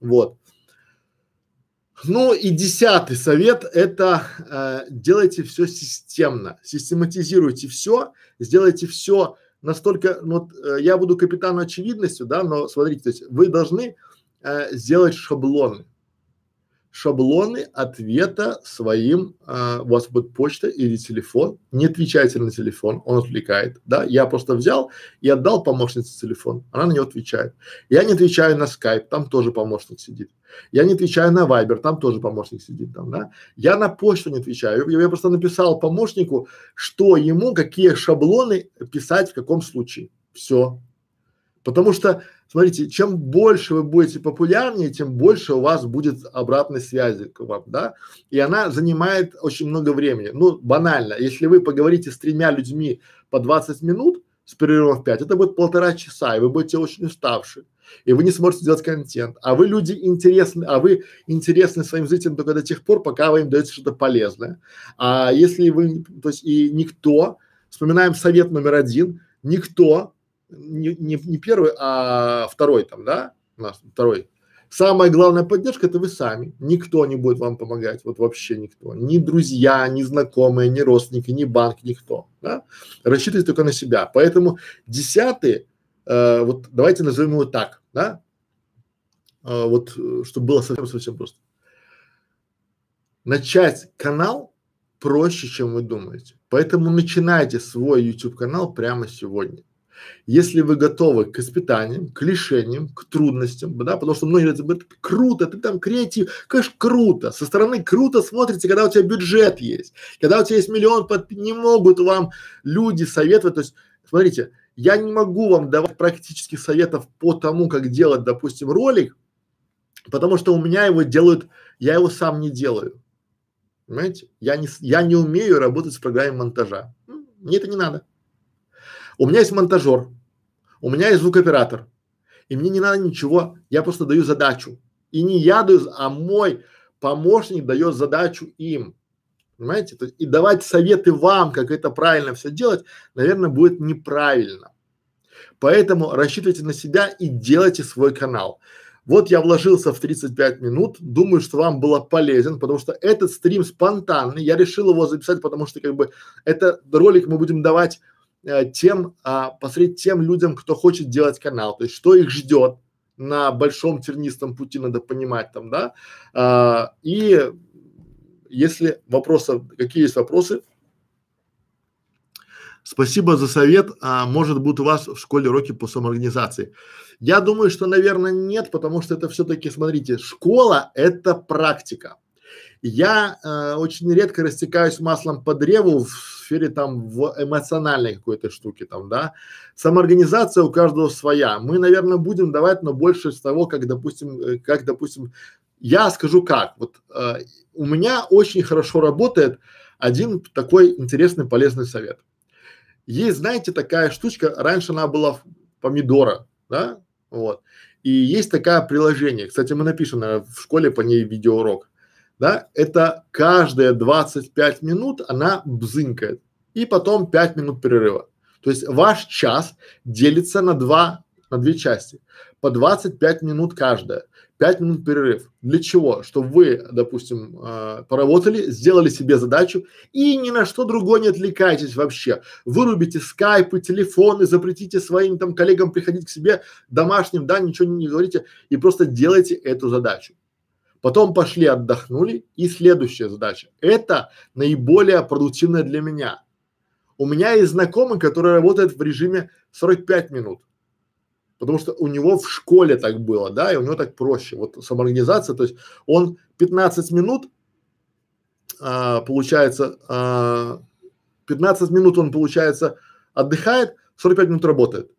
Вот. Ну и десятый совет – это э, делайте все системно, систематизируйте все, сделайте все настолько, ну, вот э, я буду капитаном очевидностью, да, но смотрите, то есть вы должны э, сделать шаблоны, шаблоны ответа своим, э, у вас будет почта или телефон, не отвечайте на телефон, он отвлекает, да, я просто взял и отдал помощнице телефон, она на него отвечает. Я не отвечаю на скайп, там тоже помощник сидит. Я не отвечаю на вайбер, там тоже помощник сидит там, да. Я на почту не отвечаю, я, я просто написал помощнику, что ему, какие шаблоны писать в каком случае. Все. Потому что смотрите, чем больше вы будете популярнее, тем больше у вас будет обратной связи к вам, да, и она занимает очень много времени. Ну, банально, если вы поговорите с тремя людьми по 20 минут с перерывом в 5, это будет полтора часа, и вы будете очень уставшие, и вы не сможете делать контент. А вы люди интересны, а вы интересны своим зрителям только до тех пор, пока вы им даете что-то полезное. А если вы, то есть и никто, вспоминаем совет номер один, никто не, не, не первый, а второй там, да, у нас второй, Самая главная поддержка это вы сами. Никто не будет вам помогать, вот вообще никто. Ни друзья, ни знакомые, ни родственники, ни банк, никто. Да? Рассчитывайте только на себя. Поэтому десятый, э, вот давайте назовем его так, да? Э, вот, э, чтобы было совсем-совсем просто. Начать канал проще, чем вы думаете. Поэтому начинайте свой YouTube канал прямо сегодня. Если вы готовы к испытаниям, к лишениям, к трудностям, да, потому что многие говорят, круто, ты там креатив, конечно, круто, со стороны круто смотрите, когда у тебя бюджет есть, когда у тебя есть миллион, под, не могут вам люди советовать, то есть, смотрите, я не могу вам давать практических советов по тому, как делать, допустим, ролик, потому что у меня его делают, я его сам не делаю, понимаете, я не, я не умею работать с программой монтажа, мне это не надо. У меня есть монтажер, у меня есть звукоператор, и мне не надо ничего, я просто даю задачу. И не я даю, а мой помощник дает задачу им. Понимаете? То есть, и давать советы вам, как это правильно все делать, наверное, будет неправильно. Поэтому рассчитывайте на себя и делайте свой канал. Вот я вложился в 35 минут, думаю, что вам было полезен, потому что этот стрим спонтанный, я решил его записать, потому что как бы это ролик мы будем давать э, тем, а, посмотреть тем людям, кто хочет делать канал, то есть что их ждет на большом тернистом пути, надо понимать там, да, а, и если вопросы, какие есть вопросы, Спасибо за совет. А, может быть у вас в школе уроки по самоорганизации? Я думаю, что, наверное, нет, потому что это все-таки, смотрите, школа – это практика. Я э, очень редко растекаюсь маслом по древу в сфере там в эмоциональной какой-то штуке там, да. Самоорганизация у каждого своя. Мы, наверное, будем давать, но больше с того, как, допустим, э, как, допустим, я скажу как. Вот э, у меня очень хорошо работает один такой интересный полезный совет. Есть, знаете, такая штучка, раньше она была помидора, да, вот. И есть такое приложение, кстати, мы напишем наверное, в школе по ней видеоурок да, это каждые 25 минут она бзынкает и потом 5 минут перерыва. То есть ваш час делится на два, на две части, по 25 минут каждая, 5 минут перерыв. Для чего? Чтобы вы, допустим, э, поработали, сделали себе задачу и ни на что другое не отвлекайтесь вообще. Вырубите скайпы, телефоны, запретите своим там коллегам приходить к себе домашним, да, ничего не говорите и просто делайте эту задачу. Потом пошли, отдохнули. И следующая задача. Это наиболее продуктивная для меня. У меня есть знакомый, который работает в режиме 45 минут. Потому что у него в школе так было, да, и у него так проще. Вот самоорганизация, то есть он 15 минут, а, получается, а, 15 минут он, получается, отдыхает, 45 минут работает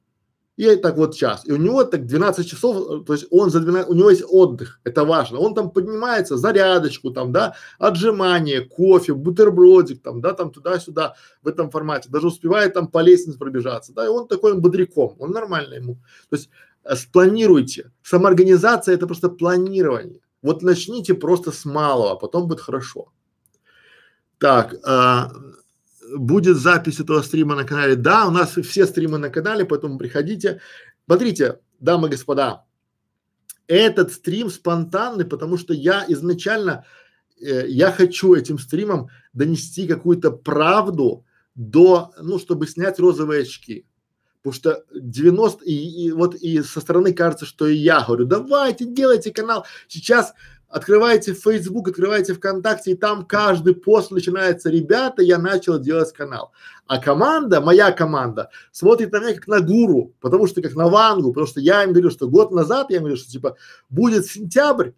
и так вот час. И у него так 12 часов, то есть он за 12, у него есть отдых, это важно. Он там поднимается, зарядочку там, да, отжимание, кофе, бутербродик там, да, там туда-сюда в этом формате. Даже успевает там по лестнице пробежаться, да, и он такой он бодряком, он нормально ему. То есть э, спланируйте. Самоорганизация это просто планирование. Вот начните просто с малого, потом будет хорошо. Так, а, будет запись этого стрима на канале. Да, у нас все стримы на канале, поэтому приходите. Смотрите, дамы и господа, этот стрим спонтанный, потому что я изначально, э, я хочу этим стримом донести какую-то правду до, ну, чтобы снять розовые очки. Потому что 90 и, и вот и со стороны кажется, что и я говорю, давайте делайте канал. Сейчас Открываете Facebook, открываете ВКонтакте, и там каждый пост начинается, ребята, я начал делать канал. А команда, моя команда, смотрит на меня как на гуру, потому что как на вангу, потому что я им говорю, что год назад, я им говорю, что типа будет сентябрь,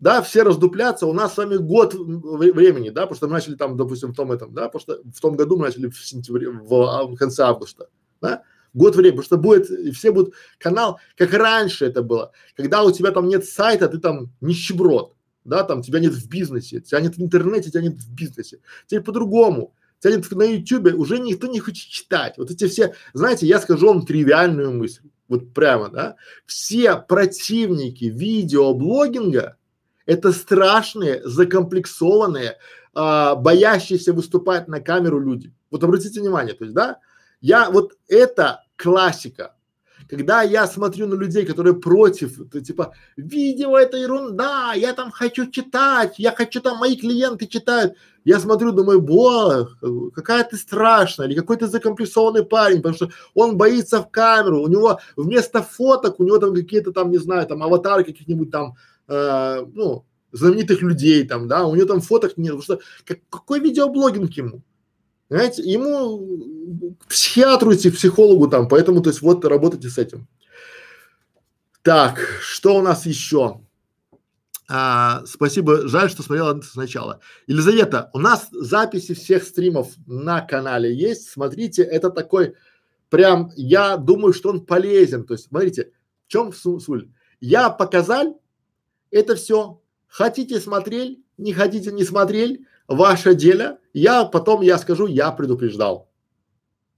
да, все раздуплятся, у нас с вами год времени, да, потому что мы начали там, допустим, в том этом, да, потому что в том году мы начали в сентябре, в, а, в конце августа, да, год времени, потому что будет, все будут канал, как раньше это было, когда у тебя там нет сайта, ты там нищеброд, да, там тебя нет в бизнесе, тебя нет в интернете, тебя нет в бизнесе. Теперь по-другому. Тебя нет на ютюбе, уже никто не хочет читать. Вот эти все, знаете, я скажу вам тривиальную мысль, вот прямо, да, все противники видеоблогинга это страшные, закомплексованные, а, боящиеся выступать на камеру люди. Вот обратите внимание, то есть, да, я вот это классика. когда я смотрю на людей, которые против, то типа, видео это ерунда, я там хочу читать, я хочу там, мои клиенты читают. Я смотрю, думаю, бог, какая ты страшная, или какой ты закомплексованный парень, потому что он боится в камеру, у него вместо фоток, у него там какие-то там, не знаю, там аватары каких-нибудь там, э, ну, знаменитых людей там, да, у него там фоток нет, потому что как, какой видеоблогинг ему? Понимаете, ему к психиатру идти, к психологу там, поэтому, то есть, вот работайте с этим. Так, что у нас еще? А, спасибо, жаль, что смотрела сначала. Елизавета, у нас записи всех стримов на канале есть, смотрите, это такой, прям, я думаю, что он полезен, то есть, смотрите, в чем суть? Я показал, это все, хотите смотрели, не хотите не смотрели, ваше дело, я потом я скажу, я предупреждал.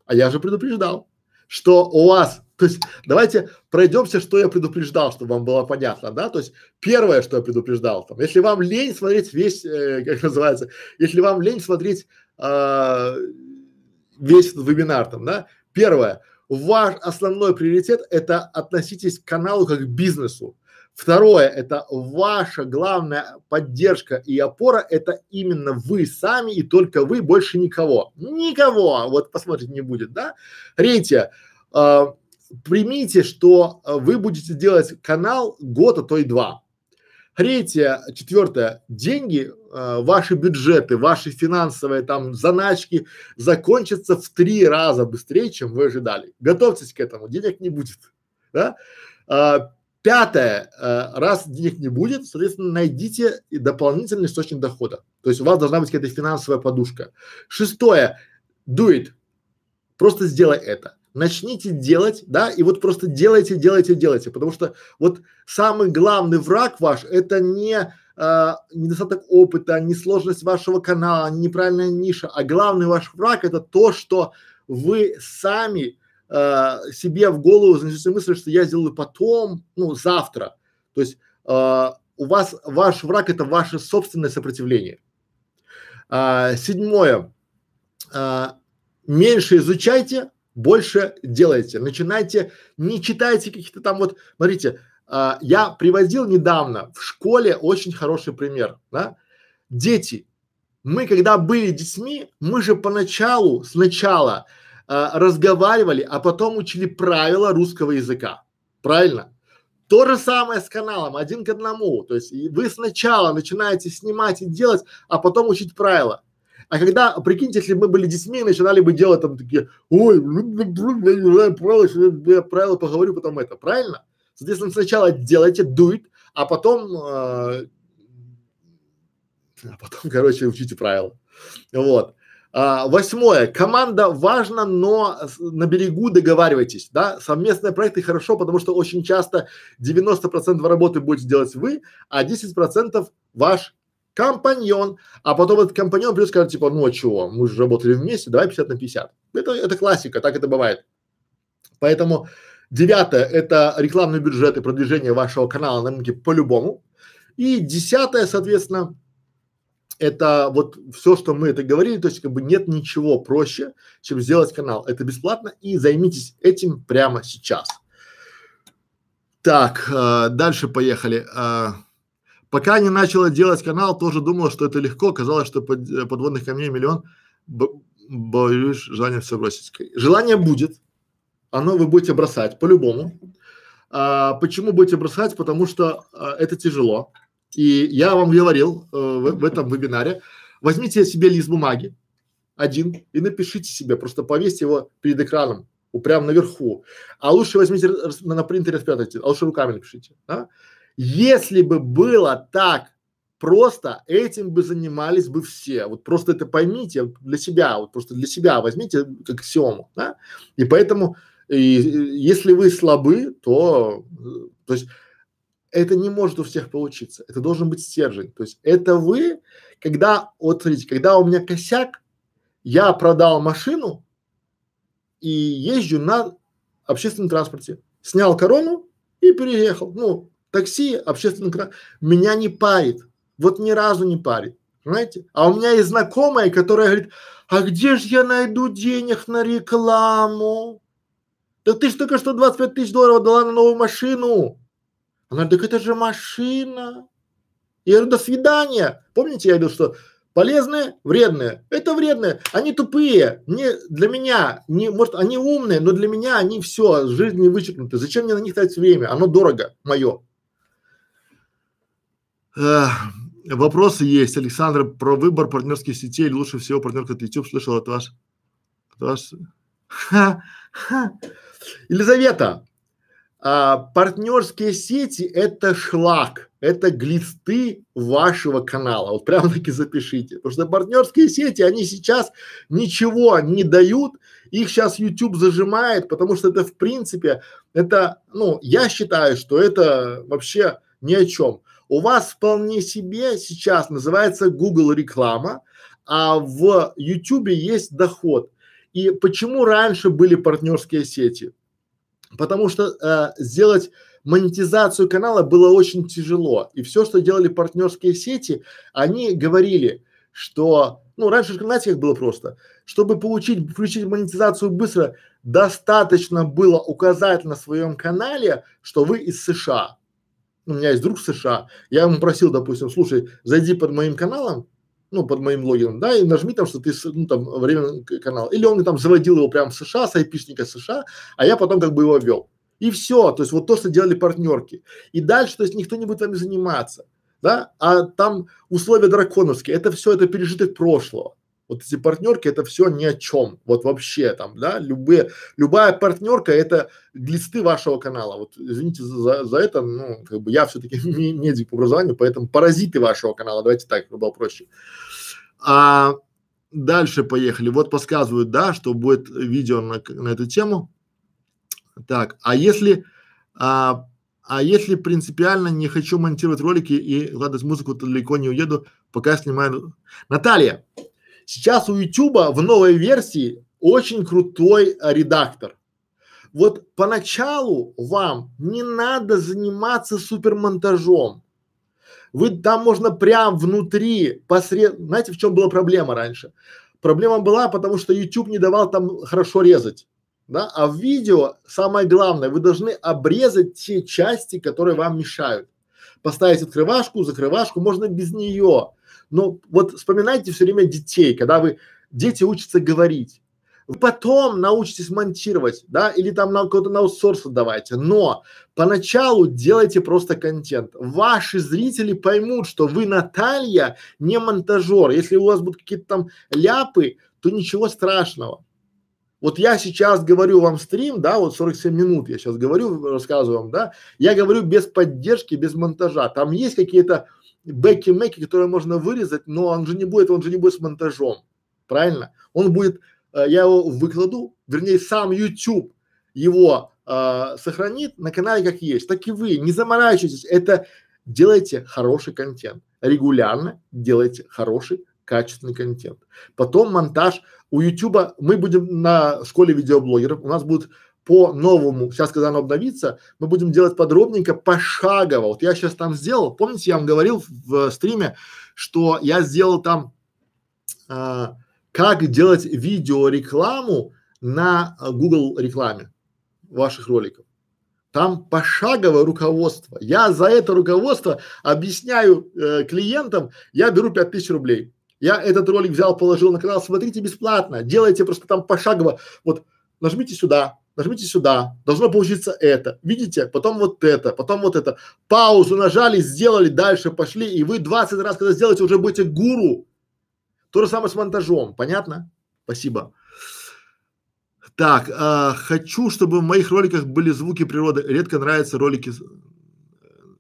А я же предупреждал, что у вас, то есть давайте пройдемся, что я предупреждал, чтобы вам было понятно, да, то есть первое, что я предупреждал, там, если вам лень смотреть весь, э, как называется, если вам лень смотреть э, весь этот вебинар там, да, первое, ваш основной приоритет это относитесь к каналу как к бизнесу, Второе, это ваша главная поддержка и опора, это именно вы сами и только вы, больше никого. Никого, вот посмотрите, не будет, да? Третье, э, примите, что э, вы будете делать канал год, а то и два. Третье, четвертое, деньги, э, ваши бюджеты, ваши финансовые там заначки закончатся в три раза быстрее, чем вы ожидали. Готовьтесь к этому, денег не будет, да? А, Пятое, э, раз денег не будет, соответственно, найдите дополнительный источник дохода. То есть у вас должна быть какая-то финансовая подушка. Шестое, do it. Просто сделай это. Начните делать, да, и вот просто делайте, делайте, делайте, потому что вот самый главный враг ваш это не э, недостаток опыта, не сложность вашего канала, не неправильная ниша, а главный ваш враг это то, что вы сами э, себе в голову занесете мысль, что я сделаю потом, ну, завтра. То есть э, у вас, ваш враг это ваше собственное сопротивление. А, седьмое. А, меньше изучайте, больше делайте. Начинайте, не читайте каких-то там вот, смотрите, а, я приводил недавно в школе очень хороший пример, да. Дети, мы когда были детьми, мы же поначалу, сначала а, разговаривали, а потом учили правила русского языка. Правильно? То же самое с каналом, один к одному. То есть вы сначала начинаете снимать и делать, а потом учить правила. А когда, прикиньте, если бы мы были детьми и начинали бы делать там такие, ой, правила, правила поговорю, потом это, правильно? Соответственно, сначала делайте, it, а потом, э, а потом, короче, учите правила. Вот. А, восьмое. Команда важно, но на берегу договаривайтесь, да. Совместные проекты хорошо, потому что очень часто 90% работы будете делать вы, а 10% ваш компаньон, а потом этот компаньон и скажет, типа, ну а чего, мы же работали вместе, давай 50 на 50. Это, это классика, так это бывает. Поэтому девятое – это рекламный бюджет и продвижение вашего канала на рынке по-любому. И десятое, соответственно, это вот все, что мы это говорили, то есть как бы нет ничего проще, чем сделать канал. Это бесплатно и займитесь этим прямо сейчас. Так, э, дальше поехали. Э, пока не начала делать канал, тоже думала, что это легко. Казалось, что под, э, подводных камней миллион. Боюсь, желание все бросить. Желание будет. Оно вы будете бросать по-любому. А, почему будете бросать? Потому что а, это тяжело. И я вам говорил э, в, в этом вебинаре, возьмите себе лист бумаги, один, и напишите себе, просто повесьте его перед экраном, прямо наверху. А лучше возьмите на, на принтере распечатайте, а лучше руками напишите. Да? Если бы было так просто, этим бы занимались бы все. Вот просто это поймите для себя, вот просто для себя возьмите как аксиому, да? И поэтому, и, если вы слабы, то, э, то есть это не может у всех получиться. Это должен быть стержень. То есть это вы, когда, вот смотрите, когда у меня косяк, я продал машину и езжу на общественном транспорте. Снял корону и переехал. Ну, такси, общественный транспорт. Меня не парит. Вот ни разу не парит. Понимаете? А у меня есть знакомая, которая говорит, а где же я найду денег на рекламу? Да ты ж только что 25 тысяч долларов дала на новую машину. Она так это же машина. Я говорю, до свидания. Помните, я говорил, что полезные, вредные. Это вредные. Они тупые. Не для меня, не, может, они умные, но для меня они все, жизнь не вычеркнуты. Зачем мне на них тратить время? Оно дорого, мое. Э, вопросы есть. Александр, про выбор партнерских сетей лучше всего партнерка от YouTube слышал от вас. От вас. Ха, ха. Елизавета, а, партнерские сети это шлак, это глисты вашего канала. Вот прямо таки запишите. Потому что партнерские сети, они сейчас ничего не дают, их сейчас YouTube зажимает, потому что это в принципе, это, ну, я считаю, что это вообще ни о чем. У вас вполне себе сейчас называется Google реклама, а в YouTube есть доход. И почему раньше были партнерские сети? Потому что э, сделать монетизацию канала было очень тяжело. И все, что делали партнерские сети, они говорили, что, ну, раньше, знаете, как было просто, чтобы получить, включить монетизацию быстро, достаточно было указать на своем канале, что вы из США. У меня есть друг в США, я ему просил, допустим, слушай, зайди под моим каналом, ну, под моим логином, да, и нажми там, что ты, ну, там, время канал. Или он там заводил его прямо в США, с айпишника США, а я потом как бы его вел. И все, то есть вот то, что делали партнерки. И дальше, то есть никто не будет вами заниматься, да, а там условия драконовские, это все, это пережиток прошлого. Вот эти партнерки это все ни о чем, вот вообще там, да, любые, любая партнерка это глисты вашего канала. Вот извините за, за это, ну, как бы я все-таки медик по образованию, поэтому паразиты вашего канала, давайте так, было проще. А дальше поехали. Вот подсказывают, да, что будет видео на, на эту тему. Так, а если, а, а если принципиально не хочу монтировать ролики и вкладывать музыку, то далеко не уеду, пока снимаю. Наталья, сейчас у Ютуба в новой версии очень крутой редактор. Вот поначалу вам не надо заниматься супермонтажом. Вы там можно прям внутри посред, знаете, в чем была проблема раньше? Проблема была, потому что YouTube не давал там хорошо резать да, а в видео самое главное, вы должны обрезать те части, которые вам мешают. Поставить открывашку, закрывашку, можно без нее. Но вот вспоминайте все время детей, когда вы, дети учатся говорить. Вы потом научитесь монтировать, да, или там на какой-то на аутсорс отдавайте, но поначалу делайте просто контент. Ваши зрители поймут, что вы Наталья не монтажер. Если у вас будут какие-то там ляпы, то ничего страшного. Вот я сейчас говорю вам стрим, да, вот 47 минут я сейчас говорю, рассказываю вам, да, я говорю без поддержки, без монтажа. Там есть какие-то бэки-мэки, которые можно вырезать, но он же не будет, он же не будет с монтажом, правильно? Он будет, я его выкладу, вернее сам YouTube его э, сохранит на канале как есть, так и вы, не заморачивайтесь, это делайте хороший контент, регулярно делайте хороший качественный контент. Потом монтаж. У Ютуба мы будем на школе видеоблогеров, у нас будет по новому, сейчас когда оно обновится, мы будем делать подробненько, пошагово. Вот я сейчас там сделал, помните, я вам говорил в, в стриме, что я сделал там, а, как делать видеорекламу на а, Google рекламе ваших роликов. Там пошаговое руководство. Я за это руководство объясняю э, клиентам, я беру 5000 рублей. Я этот ролик взял, положил на канал, смотрите бесплатно, делайте просто там пошагово, вот нажмите сюда, нажмите сюда, должно получиться это, видите, потом вот это, потом вот это, паузу нажали, сделали, дальше пошли, и вы 20 раз, когда сделаете, уже будете гуру. То же самое с монтажом, понятно? Спасибо. Так, а, хочу, чтобы в моих роликах были звуки природы. Редко нравятся ролики с,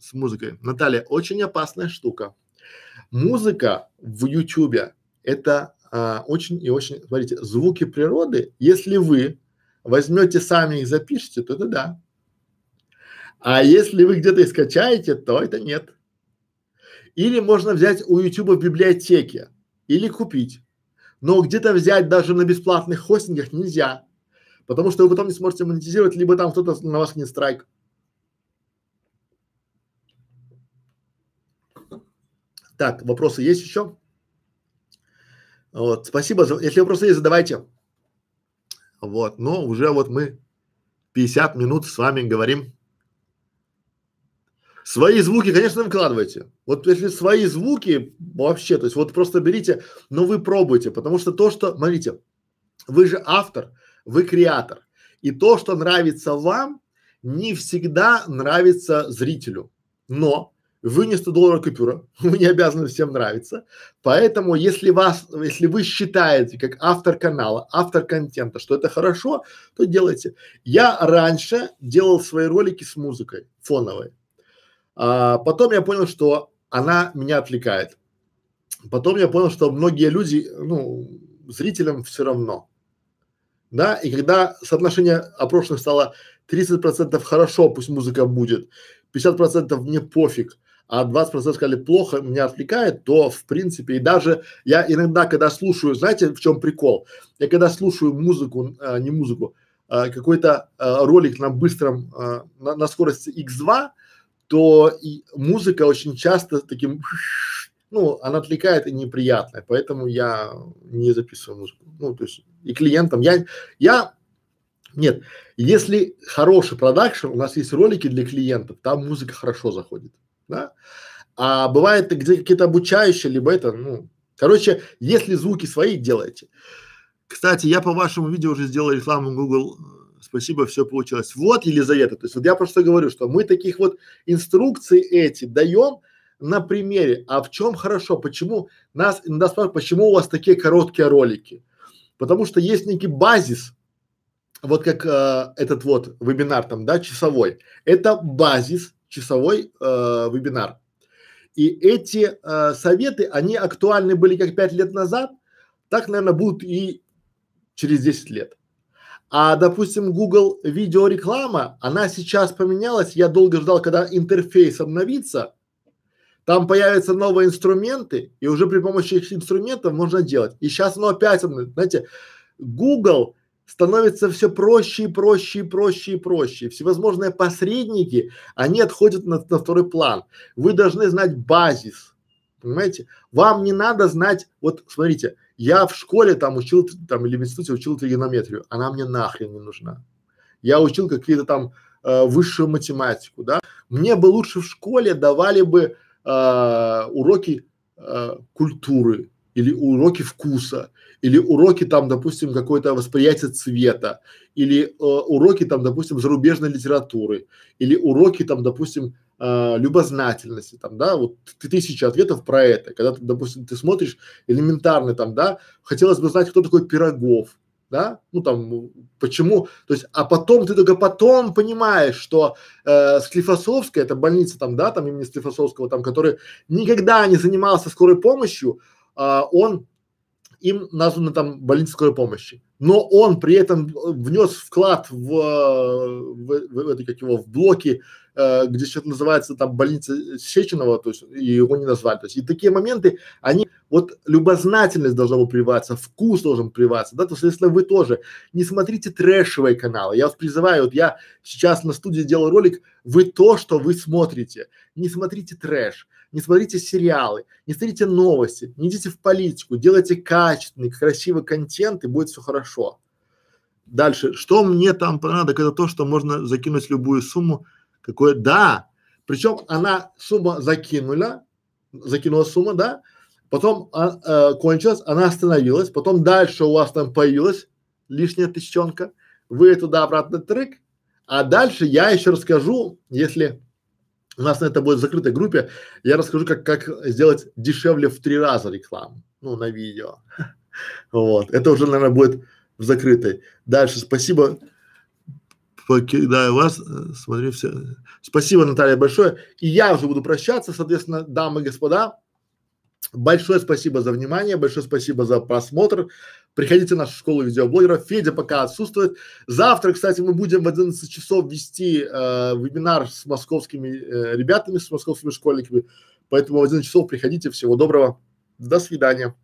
с музыкой. Наталья, очень опасная штука. Музыка в Ютубе это а, очень и очень, смотрите, звуки природы, если вы возьмете сами их запишите, то это да. А если вы где-то их скачаете, то это нет. Или можно взять у Ютуба в библиотеке, или купить. Но где-то взять даже на бесплатных хостингах нельзя, потому что вы потом не сможете монетизировать, либо там кто-то на вас не страйк. Так, вопросы есть еще? Вот, спасибо. За, если вопросы есть, задавайте. Вот, но уже вот мы 50 минут с вами говорим. Свои звуки, конечно, выкладывайте. Вот если свои звуки вообще, то есть вот просто берите, но вы пробуйте, потому что то, что, смотрите, вы же автор, вы креатор. И то, что нравится вам, не всегда нравится зрителю. Но вы не 100 долларов купюра, вы не обязаны всем нравиться. Поэтому, если вас, если вы считаете, как автор канала, автор контента, что это хорошо, то делайте. Я раньше делал свои ролики с музыкой фоновой. А потом я понял, что она меня отвлекает. Потом я понял, что многие люди, ну, зрителям все равно. Да, и когда соотношение опрошенных стало 30% хорошо, пусть музыка будет, 50% мне пофиг, а 20% сказали плохо, меня отвлекает, то в принципе и даже я иногда, когда слушаю, знаете, в чем прикол? Я когда слушаю музыку, а, не музыку, а, какой-то а, ролик на быстром, а, на, на скорости x2, то и музыка очень часто таким, ну, она отвлекает и неприятная, поэтому я не записываю музыку. Ну, то есть и клиентам я, я нет, если хороший продакшн, у нас есть ролики для клиентов, там музыка хорошо заходит да. А бывает где какие-то обучающие, либо это, ну, короче, если звуки свои делаете. Кстати, я по вашему видео уже сделал рекламу Google. Спасибо, все получилось. Вот, Елизавета, то есть вот я просто говорю, что мы таких вот инструкций эти даем на примере. А в чем хорошо? Почему нас иногда спрашивают, почему у вас такие короткие ролики? Потому что есть некий базис, вот как э, этот вот вебинар там, да, часовой. Это базис часовой э, вебинар. И эти э, советы, они актуальны были как пять лет назад, так, наверное, будут и через 10 лет. А, допустим, Google видеореклама, она сейчас поменялась. Я долго ждал, когда интерфейс обновится. Там появятся новые инструменты, и уже при помощи этих инструментов можно делать. И сейчас оно опять, знаете, Google становится все проще и проще и проще и проще. Всевозможные посредники, они отходят на, на второй план. Вы должны знать базис, понимаете? Вам не надо знать, вот смотрите, я в школе там учил, там или в институте учил тригонометрию, она мне нахрен не нужна. Я учил какие-то там э, высшую математику, да. Мне бы лучше в школе давали бы э, уроки э, культуры или уроки вкуса или уроки там, допустим, какое-то восприятие цвета, или э, уроки там, допустим, зарубежной литературы, или уроки там, допустим, э, любознательности, там, да, вот тысячи ответов про это, когда ты, допустим, ты смотришь элементарно там, да, хотелось бы знать, кто такой Пирогов, да, ну там, почему, то есть, а потом ты только потом понимаешь, что э, Склифосовская, это больница там, да, там имени Склифосовского, там, который никогда не занимался скорой помощью, э, он им названа там больница скорой помощи. Но он при этом внес вклад в, в, в, в это, как его, в блоки, э, где что-то называется там больница Сеченова, то есть его не назвали. То есть и такие моменты, они, вот любознательность должна была прививаться, вкус должен прививаться, да, то есть если вы тоже не смотрите трэшевые каналы, я вас призываю, вот я сейчас на студии делал ролик, вы то, что вы смотрите, не смотрите трэш, не смотрите сериалы, не смотрите новости, не идите в политику, делайте качественный, красивый контент и будет все хорошо. Дальше, что мне там понадобится, это то, что можно закинуть любую сумму, какое, да, причем она сумма закинула, закинула сумма, да, потом а, а, кончилась, она остановилась, потом дальше у вас там появилась лишняя тысячонка, вы туда обратно трек, а дальше я еще расскажу, если у нас на это будет в закрытой группе. Я расскажу, как, как сделать дешевле в три раза рекламу, ну, на видео. Вот. Это уже, наверное, будет в закрытой. Дальше. Спасибо. Покидаю вас. Смотрю все. Спасибо, Наталья, большое. И я уже буду прощаться, соответственно, дамы и господа. Большое спасибо за внимание, большое спасибо за просмотр. Приходите в нашу школу видеоблогеров. Федя пока отсутствует. Завтра, кстати, мы будем в 11 часов вести э, вебинар с московскими э, ребятами, с московскими школьниками. Поэтому в 11 часов приходите. Всего доброго. До свидания.